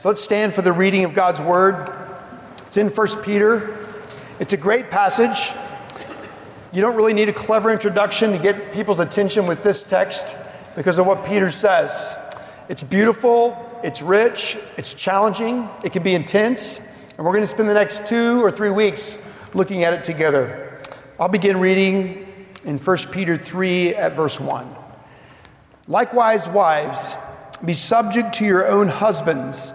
So let's stand for the reading of God's word. It's in 1 Peter. It's a great passage. You don't really need a clever introduction to get people's attention with this text because of what Peter says. It's beautiful, it's rich, it's challenging, it can be intense, and we're going to spend the next two or three weeks looking at it together. I'll begin reading in 1 Peter 3 at verse 1. Likewise, wives, be subject to your own husbands,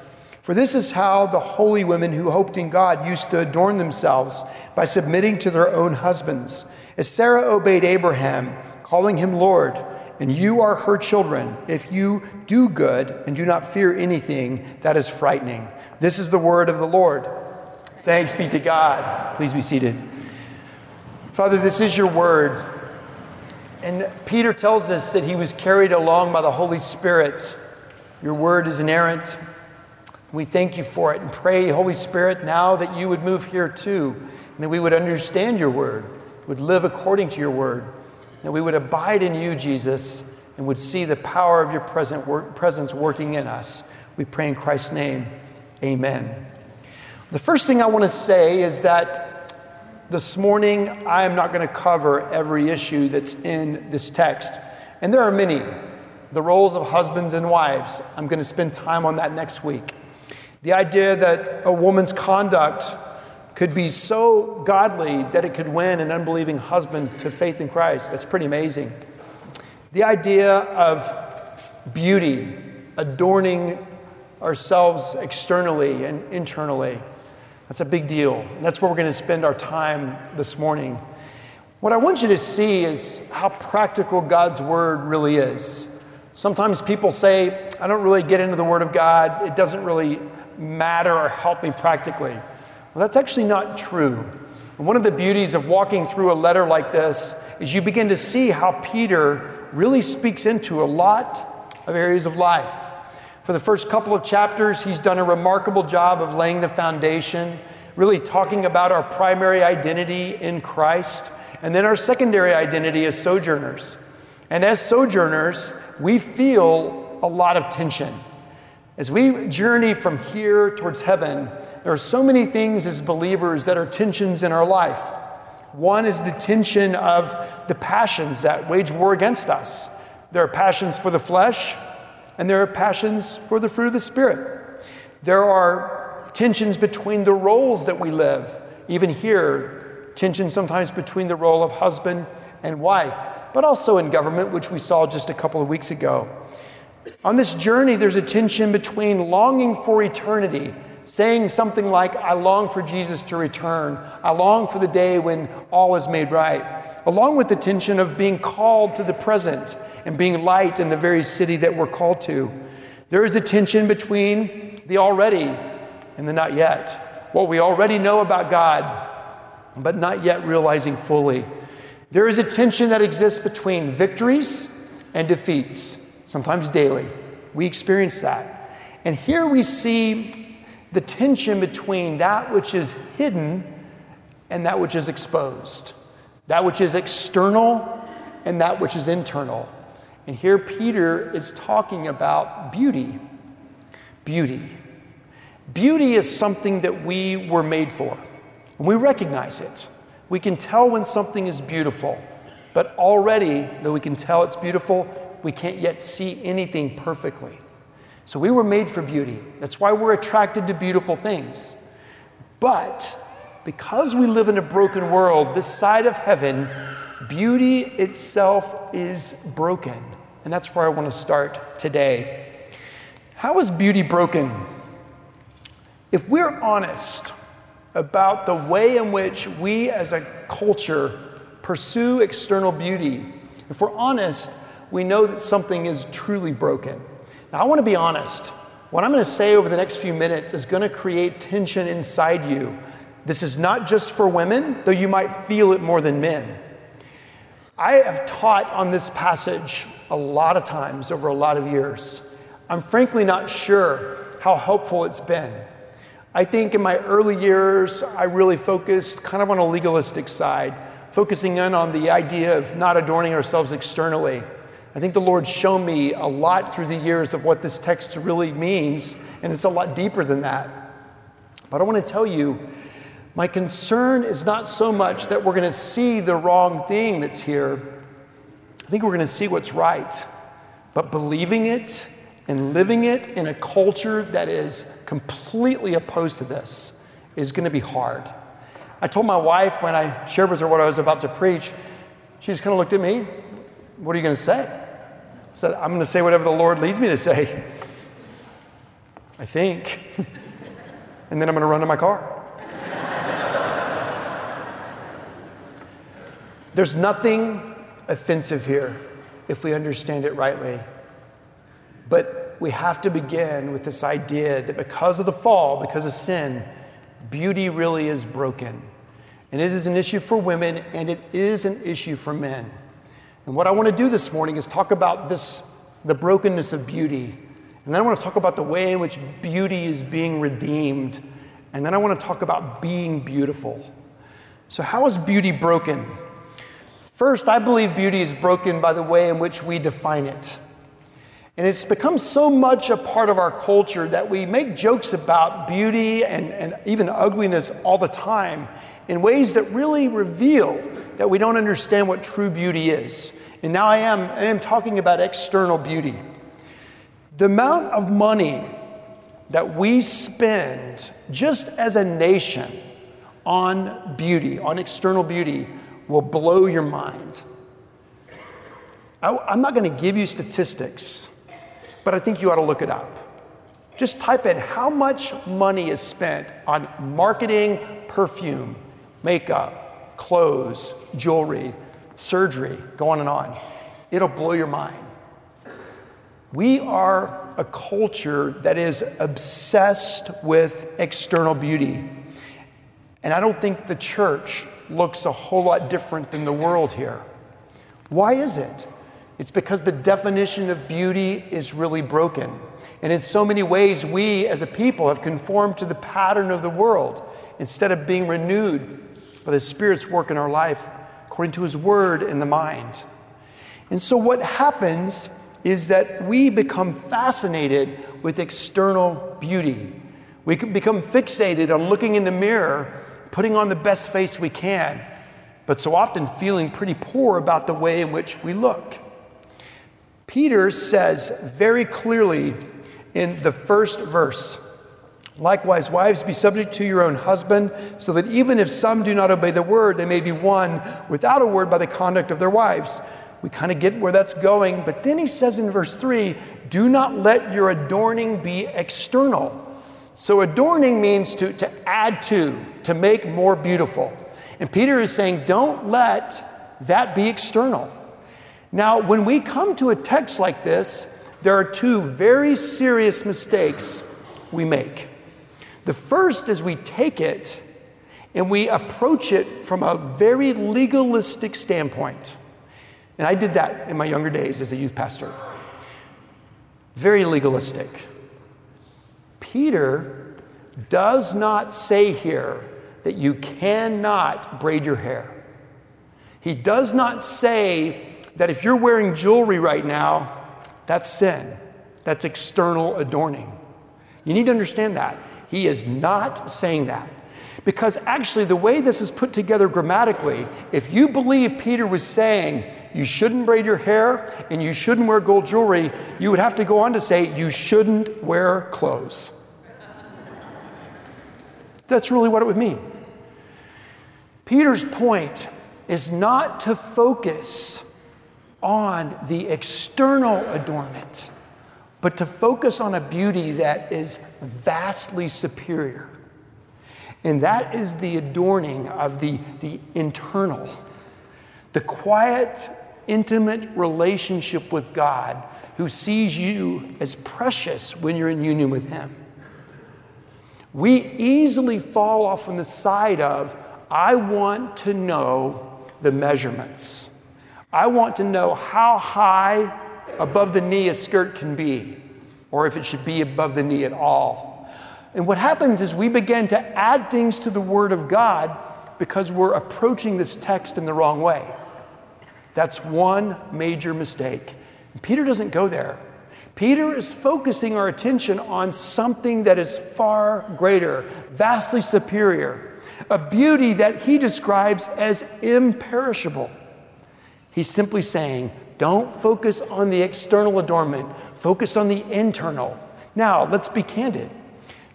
For this is how the holy women who hoped in God used to adorn themselves by submitting to their own husbands. As Sarah obeyed Abraham, calling him Lord, and you are her children, if you do good and do not fear anything that is frightening. This is the word of the Lord. Thanks be to God. Please be seated. Father, this is your word. And Peter tells us that he was carried along by the Holy Spirit. Your word is inerrant. We thank you for it and pray, Holy Spirit, now that you would move here too, and that we would understand your word, would live according to your word, that we would abide in you, Jesus, and would see the power of your present work, presence working in us. We pray in Christ's name. Amen. The first thing I want to say is that this morning, I am not going to cover every issue that's in this text. And there are many. The roles of husbands and wives. I'm going to spend time on that next week. The idea that a woman's conduct could be so godly that it could win an unbelieving husband to faith in Christ. That's pretty amazing. The idea of beauty, adorning ourselves externally and internally. That's a big deal. And that's where we're going to spend our time this morning. What I want you to see is how practical God's Word really is. Sometimes people say, I don't really get into the Word of God, it doesn't really matter or help me practically. Well, that's actually not true. And one of the beauties of walking through a letter like this is you begin to see how Peter really speaks into a lot of areas of life. For the first couple of chapters, he's done a remarkable job of laying the foundation, really talking about our primary identity in Christ, and then our secondary identity as sojourners. And as sojourners, we feel a lot of tension. As we journey from here towards heaven, there are so many things as believers that are tensions in our life. One is the tension of the passions that wage war against us. There are passions for the flesh, and there are passions for the fruit of the Spirit. There are tensions between the roles that we live. Even here, tensions sometimes between the role of husband and wife, but also in government, which we saw just a couple of weeks ago. On this journey, there's a tension between longing for eternity, saying something like, I long for Jesus to return, I long for the day when all is made right, along with the tension of being called to the present and being light in the very city that we're called to. There is a tension between the already and the not yet. What we already know about God, but not yet realizing fully. There is a tension that exists between victories and defeats, sometimes daily. We experience that. And here we see the tension between that which is hidden and that which is exposed, that which is external and that which is internal. And here Peter is talking about beauty. Beauty. Beauty is something that we were made for, and we recognize it. We can tell when something is beautiful, but already, though we can tell it's beautiful, we can't yet see anything perfectly. So we were made for beauty. That's why we're attracted to beautiful things. But because we live in a broken world, this side of heaven, beauty itself is broken. And that's where I want to start today. How is beauty broken? If we're honest about the way in which we as a culture pursue external beauty, if we're honest, we know that something is truly broken. Now, I want to be honest. What I'm going to say over the next few minutes is going to create tension inside you This is not just for women, though you might feel it more than men. I have taught on this passage a lot of times over a lot of years. I'm frankly not sure how helpful it's been. I think in my early years, I really focused kind of on a legalistic side, focusing in on the idea of not adorning ourselves externally. I think the Lord's shown me a lot through the years of what this text really means, and it's a lot deeper than that. But I want to tell you, my concern is not so much that we're going to see the wrong thing that's here. I think we're going to see what's right. But believing it and living it in a culture that is completely opposed to this is going to be hard. I told my wife when I shared with her what I was about to preach, she just kind of looked at me. What are you going to say? Said, I'm going to say whatever the Lord leads me to say. I think. and then I'm going to run to my car. There's nothing offensive here if we understand it rightly. But we have to begin with this idea that because of the fall, because of sin, beauty really is broken. And it is an issue for women and it is an issue for men. And what I want to do this morning is talk about this the brokenness of beauty. And then I want to talk about the way in which beauty is being redeemed. And then I want to talk about being beautiful. So, how is beauty broken? First, I believe beauty is broken by the way in which we define it. And it's become so much a part of our culture that we make jokes about beauty and, and even ugliness all the time in ways that really reveal that we don't understand what true beauty is. And now I am, I am talking about external beauty. The amount of money that we spend just as a nation on beauty, on external beauty, will blow your mind. I, am not going to give you statistics, but I think you ought to look it up. Just type in how much money is spent on marketing, perfume, makeup, clothes, jewelry, surgery, go on and on. It'll blow your mind. We are a culture that is obsessed with external beauty. And I don't think the church looks a whole lot different than the world here. Why is it? It's because the definition of beauty is really broken. And in so many ways, we as a people have conformed to the pattern of the world instead of being renewed by the Spirit's work in our life according to His Word in the mind. And so, what happens is that we become fascinated with external beauty. We become fixated on looking in the mirror putting on the best face we can, but so often feeling pretty poor about the way in which we look. Peter says very clearly in the first verse Likewise, wives, be subject to your own husband, so that even if some do not obey the word, they may be won without a word by the conduct of their wives. We kind of get where that's going, but then he says in verse 3 do not let your adorning be external so adorning means to, to add to, to make more beautiful. And Peter is saying, don't let that be external. Now, when we come to a text like this, there are two very serious mistakes we make. The first is we take it and we approach it from a very legalistic standpoint. And I did that in my younger days as a youth pastor. Very legalistic. Peter does not say here that you cannot braid your hair. He does not say that if you're wearing jewelry right now, that's sin. That's external adorning. You need to understand that. He is not saying that. Because actually, the way this is put together grammatically, if you believe Peter was saying you shouldn't braid your hair and you shouldn't wear gold jewelry, you would have to go on to say you shouldn't wear clothes. That's really what it would mean. Peter's point is not to focus on the external adornment, but to focus on a beauty that is vastly superior. And that is the adorning of the, the internal, the quiet, intimate relationship with God who sees you as precious when you're in union with Him. we easily fall off on the side of, I want to know the measurements. I want to know how high above the knee a skirt can be, or if it should be above the knee at all. And what happens is we begin to add things to the Word of God because we're approaching this text in the wrong way. That's one major mistake. Peter doesn't go there. Peter is focusing our attention on something that is far greater, vastly superior, a beauty that he describes as imperishable. He's simply saying, don't focus on the external adornment, focus on the internal. Now, let's be candid.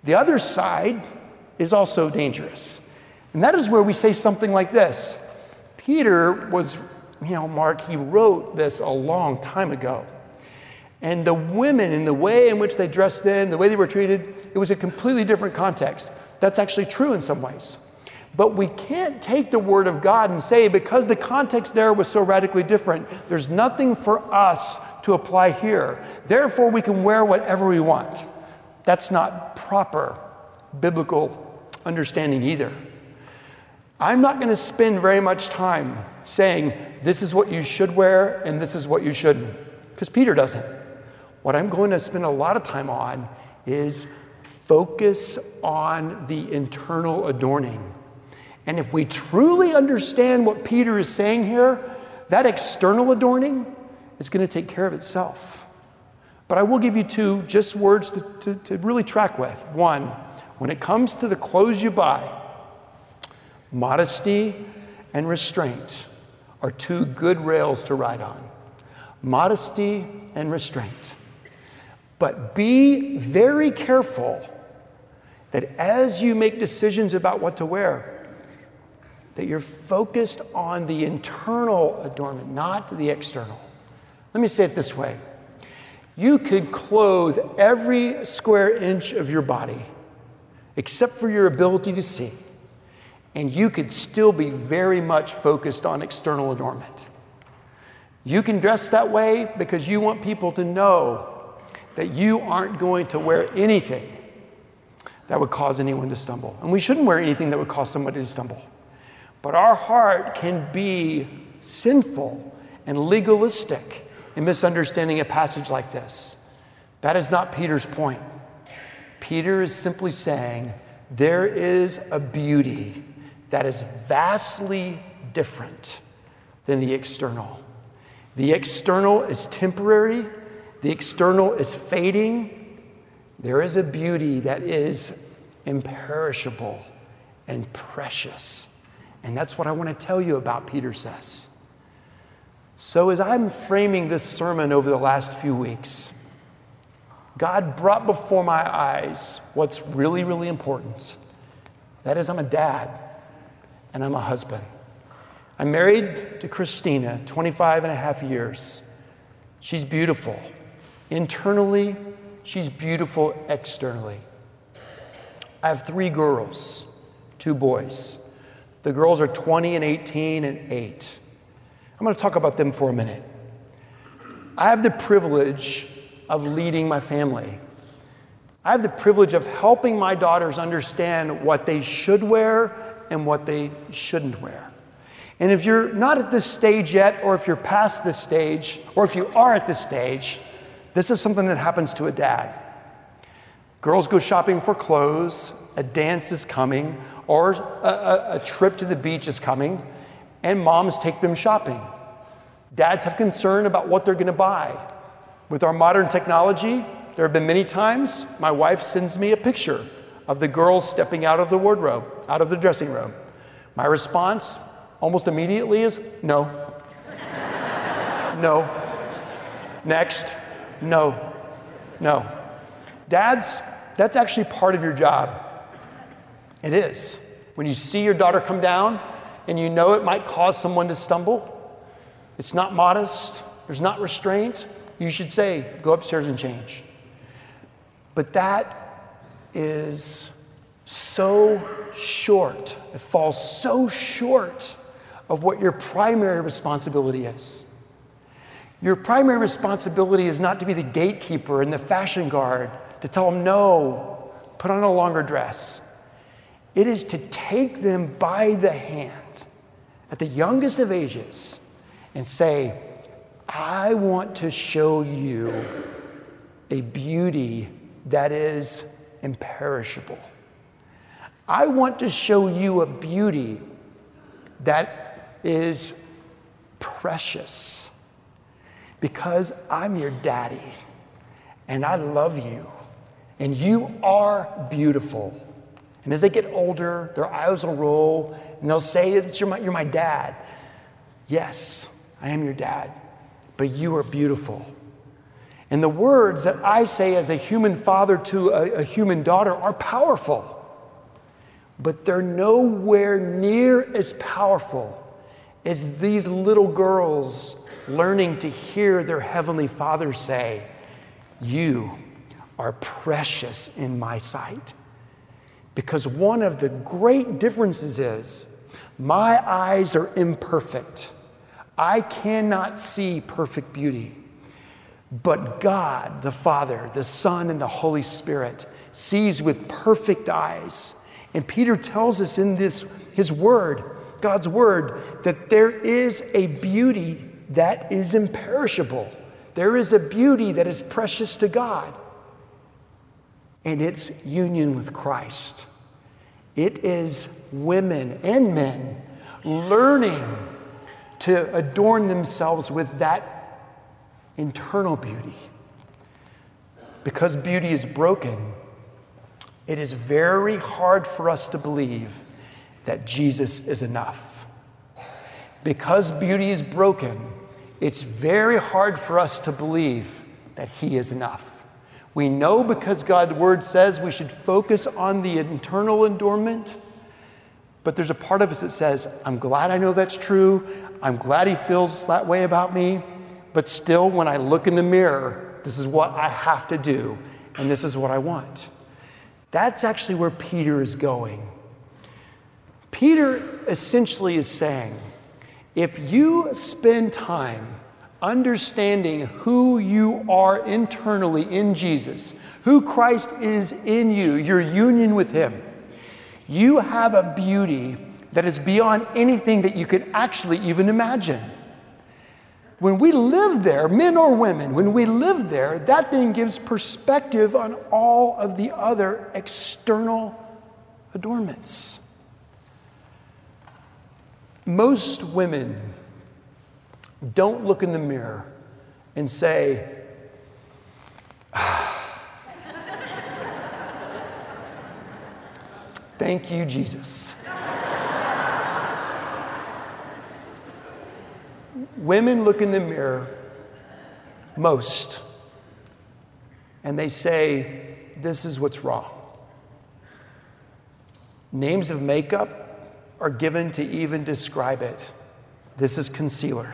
The other side is also dangerous. And that is where we say something like this Peter was, you know, Mark, he wrote this a long time ago. And the women, in the way in which they dressed then, the way they were treated, it was a completely different context. That's actually true in some ways. But we can't take the word of God and say, because the context there was so radically different, there's nothing for us to apply here. Therefore, we can wear whatever we want. That's not proper biblical understanding either. I'm not going to spend very much time saying, this is what you should wear and this is what you shouldn't, because Peter doesn't. What I'm going to spend a lot of time on is focus on the internal adorning and if we truly understand what Peter is saying here, that external adorning is going to take care of itself. But I will give you two just words to, to, to really track with. One, when it comes to the clothes you buy, modesty and restraint are two good rails to ride on. Modesty and restraint. But be very careful that as you make decisions about what to wear, that you're focused on the internal adornment, not the external. Let me say it this way you could clothe every square inch of your body, except for your ability to see, and you could still be very much focused on external adornment. You can dress that way because you want people to know that you aren't going to wear anything that would cause anyone to stumble. And we shouldn't wear anything that would cause somebody to stumble. But our heart can be sinful and legalistic in misunderstanding a passage like this. That is not Peter's point. Peter is simply saying there is a beauty that is vastly different than the external. The external is temporary, the external is fading. There is a beauty that is imperishable and precious. And that's what I want to tell you about, Peter says. So, as I'm framing this sermon over the last few weeks, God brought before my eyes what's really, really important. That is, I'm a dad and I'm a husband. I'm married to Christina, 25 and a half years. She's beautiful. Internally, she's beautiful externally. I have three girls, two boys. The girls are 20 and 18 and 8. I'm going to talk about them for a minute. I have the privilege of leading my family. I have the privilege of helping my daughters understand what they should wear and what they shouldn't wear. And if you're not at this stage yet, or if you're past this stage, or if you are at this stage, this is something that happens to a dad. Girls go shopping for clothes, a dance is coming, or a, a, a trip to the beach is coming, and moms take them shopping. Dads have concern about what they're going to buy. With our modern technology, there have been many times my wife sends me a picture of the girls stepping out of the wardrobe, out of the dressing room. My response almost immediately is no. no. Next. No. No. Dads, that's actually part of your job. It is. When you see your daughter come down and you know it might cause someone to stumble, it's not modest, there's not restraint, you should say, go upstairs and change. But that is so short, it falls so short of what your primary responsibility is. Your primary responsibility is not to be the gatekeeper and the fashion guard, to tell them, no, put on a longer dress. It is to take them by the hand at the youngest of ages and say, I want to show you a beauty that is imperishable. I want to show you a beauty that is precious because I'm your daddy and I love you and you are beautiful. And as they get older, their eyes will roll and they'll say, you're my, you're my dad. Yes, I am your dad, but you are beautiful. And the words that I say as a human father to a, a human daughter are powerful, but they're nowhere near as powerful as these little girls learning to hear their heavenly father say, You are precious in my sight. Because one of the great differences is my eyes are imperfect. I cannot see perfect beauty. But God, the Father, the Son, and the Holy Spirit sees with perfect eyes. And Peter tells us in this, his word, God's word, that there is a beauty that is imperishable. There is a beauty that is precious to God. And it's union with Christ. It is women and men learning to adorn themselves with that internal beauty. Because beauty is broken, it is very hard for us to believe that Jesus is enough. Because beauty is broken, it's very hard for us to believe that He is enough. We know because God's word says we should focus on the internal adornment, but there's a part of us that says, I'm glad I know that's true. I'm glad He feels that way about me. But still, when I look in the mirror, this is what I have to do, and this is what I want. That's actually where Peter is going. Peter essentially is saying if you spend time understanding who you are internally in Jesus, who Christ is in you, your union with Him, you have a beauty that is beyond anything that you could actually even imagine. When we live there, men or women, when we live there, that thing gives perspective on all of the other external adornments. Most women don't look in the mirror and say, Thank you, Jesus. Women look in the mirror most and they say, This is what's wrong. Names of makeup are given to even describe it. This is concealer.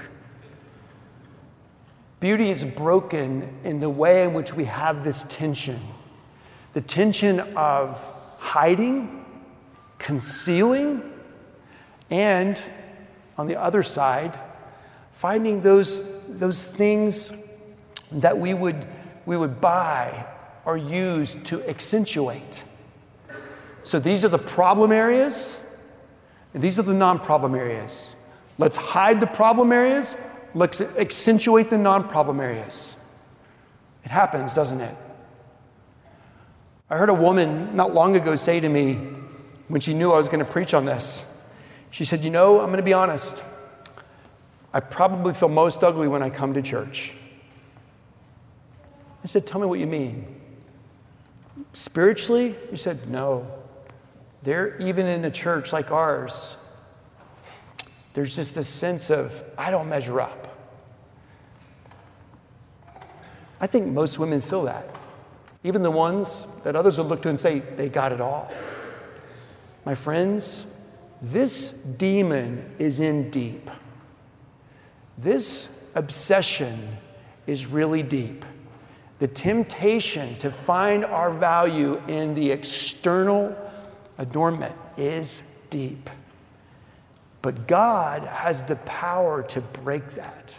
Beauty is broken in the way in which we have this tension the tension of hiding, concealing, and on the other side, finding those, those things that we would, we would buy or use to accentuate. So these are the problem areas, and these are the non problem areas. Let's hide the problem areas, let's accentuate the non problem areas. It happens, doesn't it? I heard a woman not long ago say to me when she knew I was going to preach on this, she said, You know, I'm going to be honest. I probably feel most ugly when I come to church. I said, Tell me what you mean. Spiritually? He said, No. They're even in a church like ours. There's just this sense of, I don't measure up. I think most women feel that. Even the ones that others would look to and say, they got it all. My friends, this demon is in deep. This obsession is really deep. The temptation to find our value in the external adornment is deep. But God has the power to break that.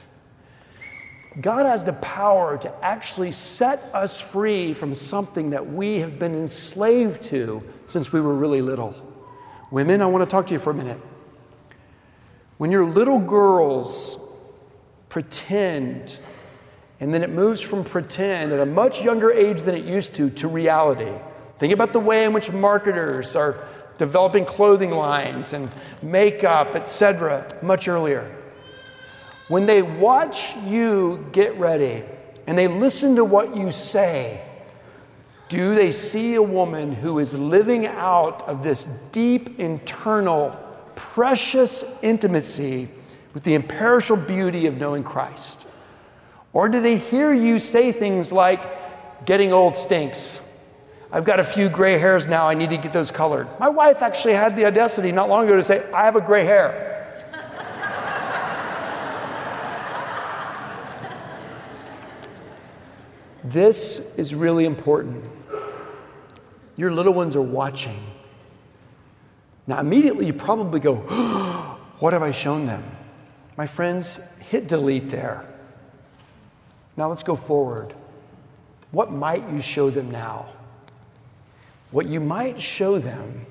God has the power to actually set us free from something that we have been enslaved to since we were really little. Women, I want to talk to you for a minute. When your little girls pretend, and then it moves from pretend at a much younger age than it used to to reality. Think about the way in which marketers are developing clothing lines and makeup, etc., much earlier. When they watch you get ready and they listen to what you say, do they see a woman who is living out of this deep internal, precious intimacy with the imperishable beauty of knowing Christ? Or do they hear you say things like, getting old stinks? I've got a few gray hairs now, I need to get those colored. My wife actually had the audacity not long ago to say, I have a gray hair. This is really important. Your little ones are watching. Now, immediately you probably go, What have I shown them? My friends, hit delete there. Now let's go forward. What might you show them now? What you might show them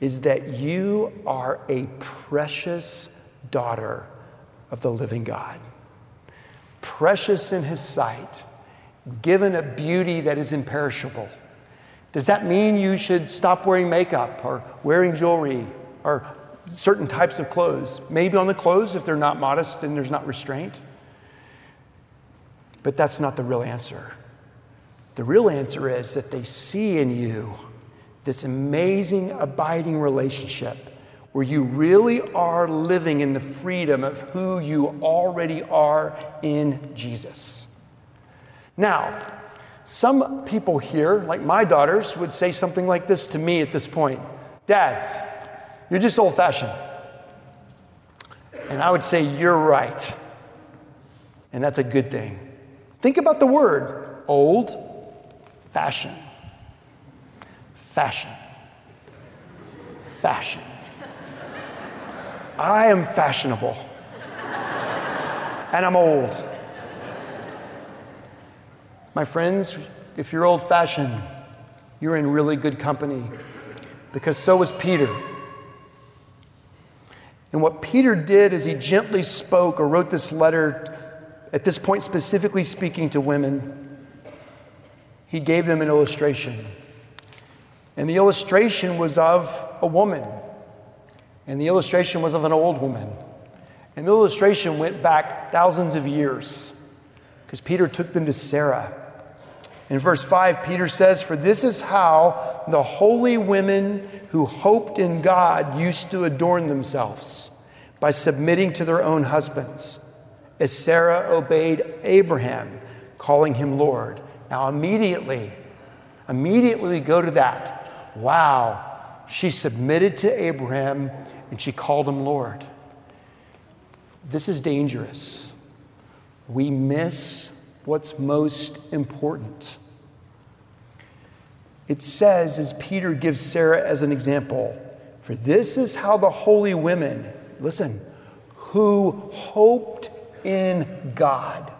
is that you are a precious daughter of the living God, precious in His sight given a beauty that is imperishable. Does that mean you should stop wearing makeup or wearing jewelry or certain types of clothes? Maybe on the clothes if they're not modest and there's not restraint. But that's not the real answer. The real answer is that they see in you this amazing, abiding relationship where you really are living in the freedom of who you already are in Jesus. Now, some people here, like my daughters, would say something like this to me at this point Dad, you're just old fashioned. And I would say, You're right. And that's a good thing. Think about the word old fashion. Fashion. Fashion. I am fashionable. And I'm old. My friends, if you're old fashioned, you're in really good company because so was Peter. And what Peter did is he gently spoke or wrote this letter, at this point, specifically speaking to women. He gave them an illustration. And the illustration was of a woman. And the illustration was of an old woman. And the illustration went back thousands of years because Peter took them to Sarah. In verse 5, Peter says, For this is how the holy women who hoped in God used to adorn themselves by submitting to their own husbands, as Sarah obeyed Abraham, calling him Lord. Now, immediately, immediately we go to that. Wow, she submitted to Abraham and she called him Lord. This is dangerous. We miss what's most important. It says, as Peter gives Sarah as an example, for this is how the holy women, listen, who hoped in God.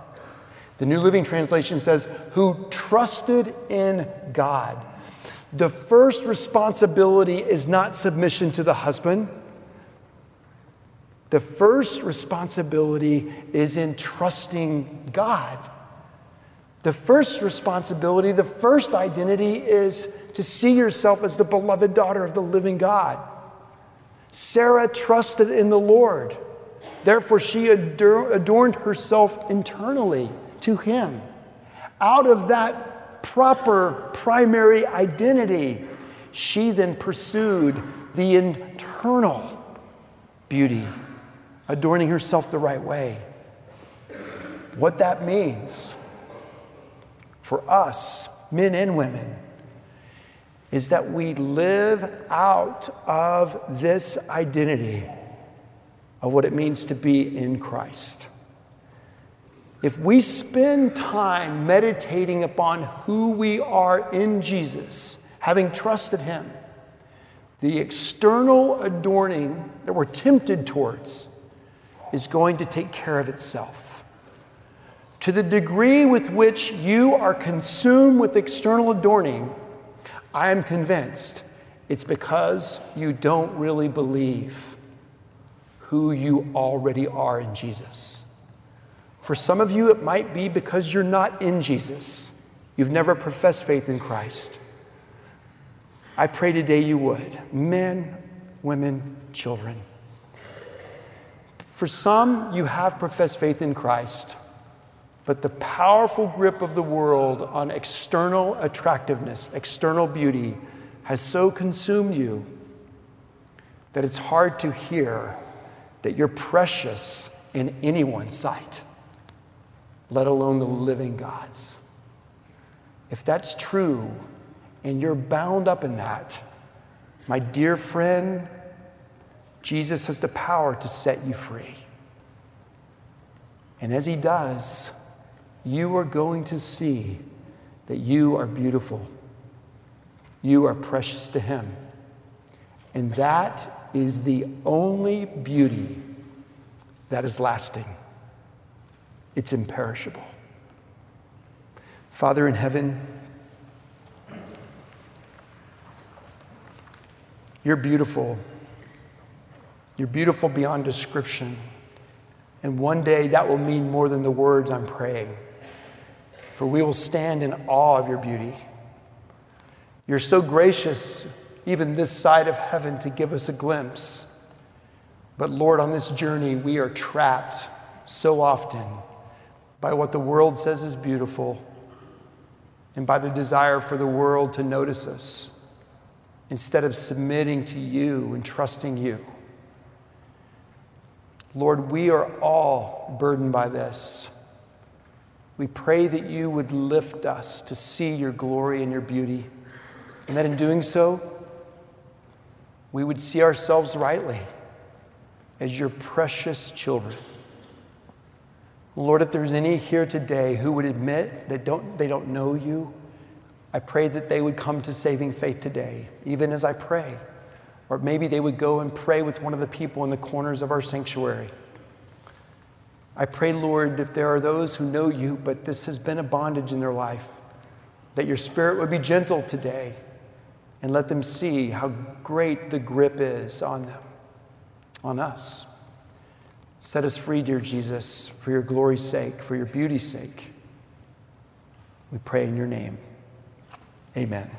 The New Living Translation says, who trusted in God. The first responsibility is not submission to the husband. The first responsibility is in trusting God. The first responsibility, the first identity is to see yourself as the beloved daughter of the living God. Sarah trusted in the Lord. Therefore, she adorned herself internally to Him. Out of that proper primary identity, she then pursued the internal beauty, adorning herself the right way. What that means for us, men and women, is that we live out of this identity of what it means to be in Christ. If we spend time meditating upon who we are in Jesus, having trusted Him, the external adorning that we're tempted towards is going to take care of itself. To the degree with which you are consumed with external adorning, I am convinced it's because you don't really believe who you already are in Jesus. For some of you, it might be because you're not in Jesus. You've never professed faith in Christ. I pray today you would. Men, women, children. For some, you have professed faith in Christ, but the powerful grip of the world on external attractiveness, external beauty, has so consumed you that it's hard to hear that you're precious in anyone's sight, let alone the living God's. If that's true and you're bound up in that, my dear friend, Jesus has the power to set you free. And as he does, you are going to see that you are beautiful you are precious to Him. And that is the only beauty that is lasting, it's imperishable. Father in heaven, you're beautiful. You're beautiful beyond description. And one day that will mean more than the words I'm praying. For we will stand in awe of your beauty. You're so gracious, even this side of heaven, to give us a glimpse. But Lord, on this journey, we are trapped so often by what the world says is beautiful and by the desire for the world to notice us instead of submitting to you and trusting you. Lord, we are all burdened by this. We pray that you would lift us to see your glory and your beauty. And that in doing so, we would see ourselves rightly as your precious children. Lord, if there's any here today who would admit that don't, they don't know you, I pray that they would come to saving faith today, even as I pray. Or maybe they would go and pray with one of the people in the corners of our sanctuary. I pray, Lord, if there are those who know you, but this has been a bondage in their life, that your spirit would be gentle today and let them see how great the grip is on them, on us. Set us free, dear Jesus, for your glory's sake, for your beauty's sake. We pray in your name. Amen.